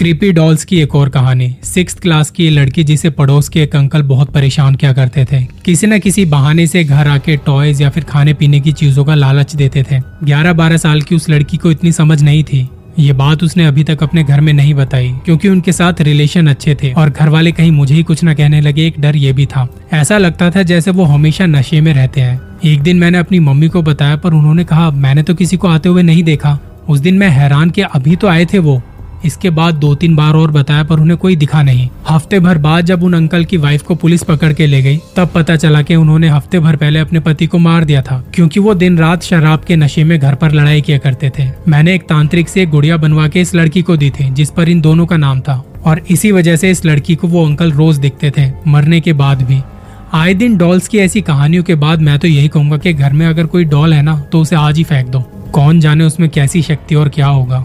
Creepy dolls की एक और कहानी। सिक्स क्लास की लड़की जिसे पड़ोस के एक अंकल बहुत परेशान किया करते थे। किसी न किसी बहाने से घर आके टॉयज या फिर खाने पीने की चीज़ों का लालच देते थे। 11-12 साल की उस लड़की को इतनी समझ नहीं थी। ये बात उसने अभी तक अपने घर में नहीं बताई, क्योंकि उनके साथ रिलेशन अच्छे थे और घर वाले कहीं मुझे ही कुछ न कहने लगे, एक डर ये भी था। ऐसा लगता था जैसे वो हमेशा नशे में रहते हैं। एक दिन मैंने अपनी मम्मी को बताया, पर उन्होंने कहा मैंने तो किसी को आते हुए नहीं देखा। उस दिन मैं हैरान कि अभी तो आए थे वो। इसके बाद दो तीन बार और बताया, पर उन्हें कोई दिखा नहीं। हफ़्ते भर बाद जब उन अंकल की वाइफ को पुलिस पकड़ के ले गई, तब पता चला कि उन्होंने हफ़्ते भर पहले अपने पति को मार दिया था, क्योंकि वो दिन रात शराब के नशे में घर पर लड़ाई किया करते थे। मैंने एक तांत्रिक से गुड़िया बनवा के इस लड़की को दी थी, जिस पर इन दोनों का नाम था, और इसी वजह से इस लड़की को वो अंकल रोज दिखते थे, मरने के बाद भी। आए दिन डॉल्स की ऐसी कहानियों के बाद मैं तो यही कहूँगा कि घर में अगर कोई डॉल है ना तो उसे आज ही फेंक दो। कौन जाने उसमें कैसी शक्ति और क्या होगा।